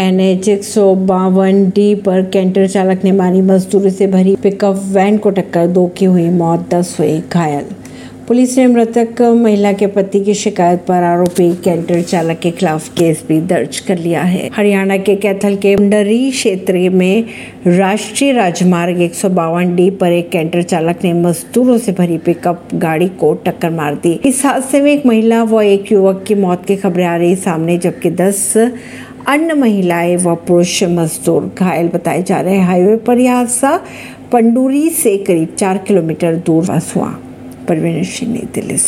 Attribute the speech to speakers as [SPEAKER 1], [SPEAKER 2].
[SPEAKER 1] NH एक सौ बावन डी पर कैंटर चालक ने मारी मजदूरी से भरी पिकअप वैन को टक्कर, दो की हुई मौत, दस हुए घायल। पुलिस ने मृतक महिला के पति की शिकायत पर आरोपी कैंटर चालक के खिलाफ केस भी दर्ज कर लिया है। हरियाणा के कैथल के मुंडरी क्षेत्र में राष्ट्रीय राजमार्ग एक सौ बावन डी पर एक कैंटर चालक ने मजदूरों से भरी पिकअप गाड़ी को टक्कर मार दी। इस हादसे में एक महिला व एक युवक की मौत की खबरें आ रही सामने, जबकि दस अन्य महिलाएँ व पुरुष मजदूर घायल बताए जा रहे हाईवे पर यह हादसा पंडूरी से करीब चार किलोमीटर दूर हुआ। परवीन सिंह, नई दिल्ली से।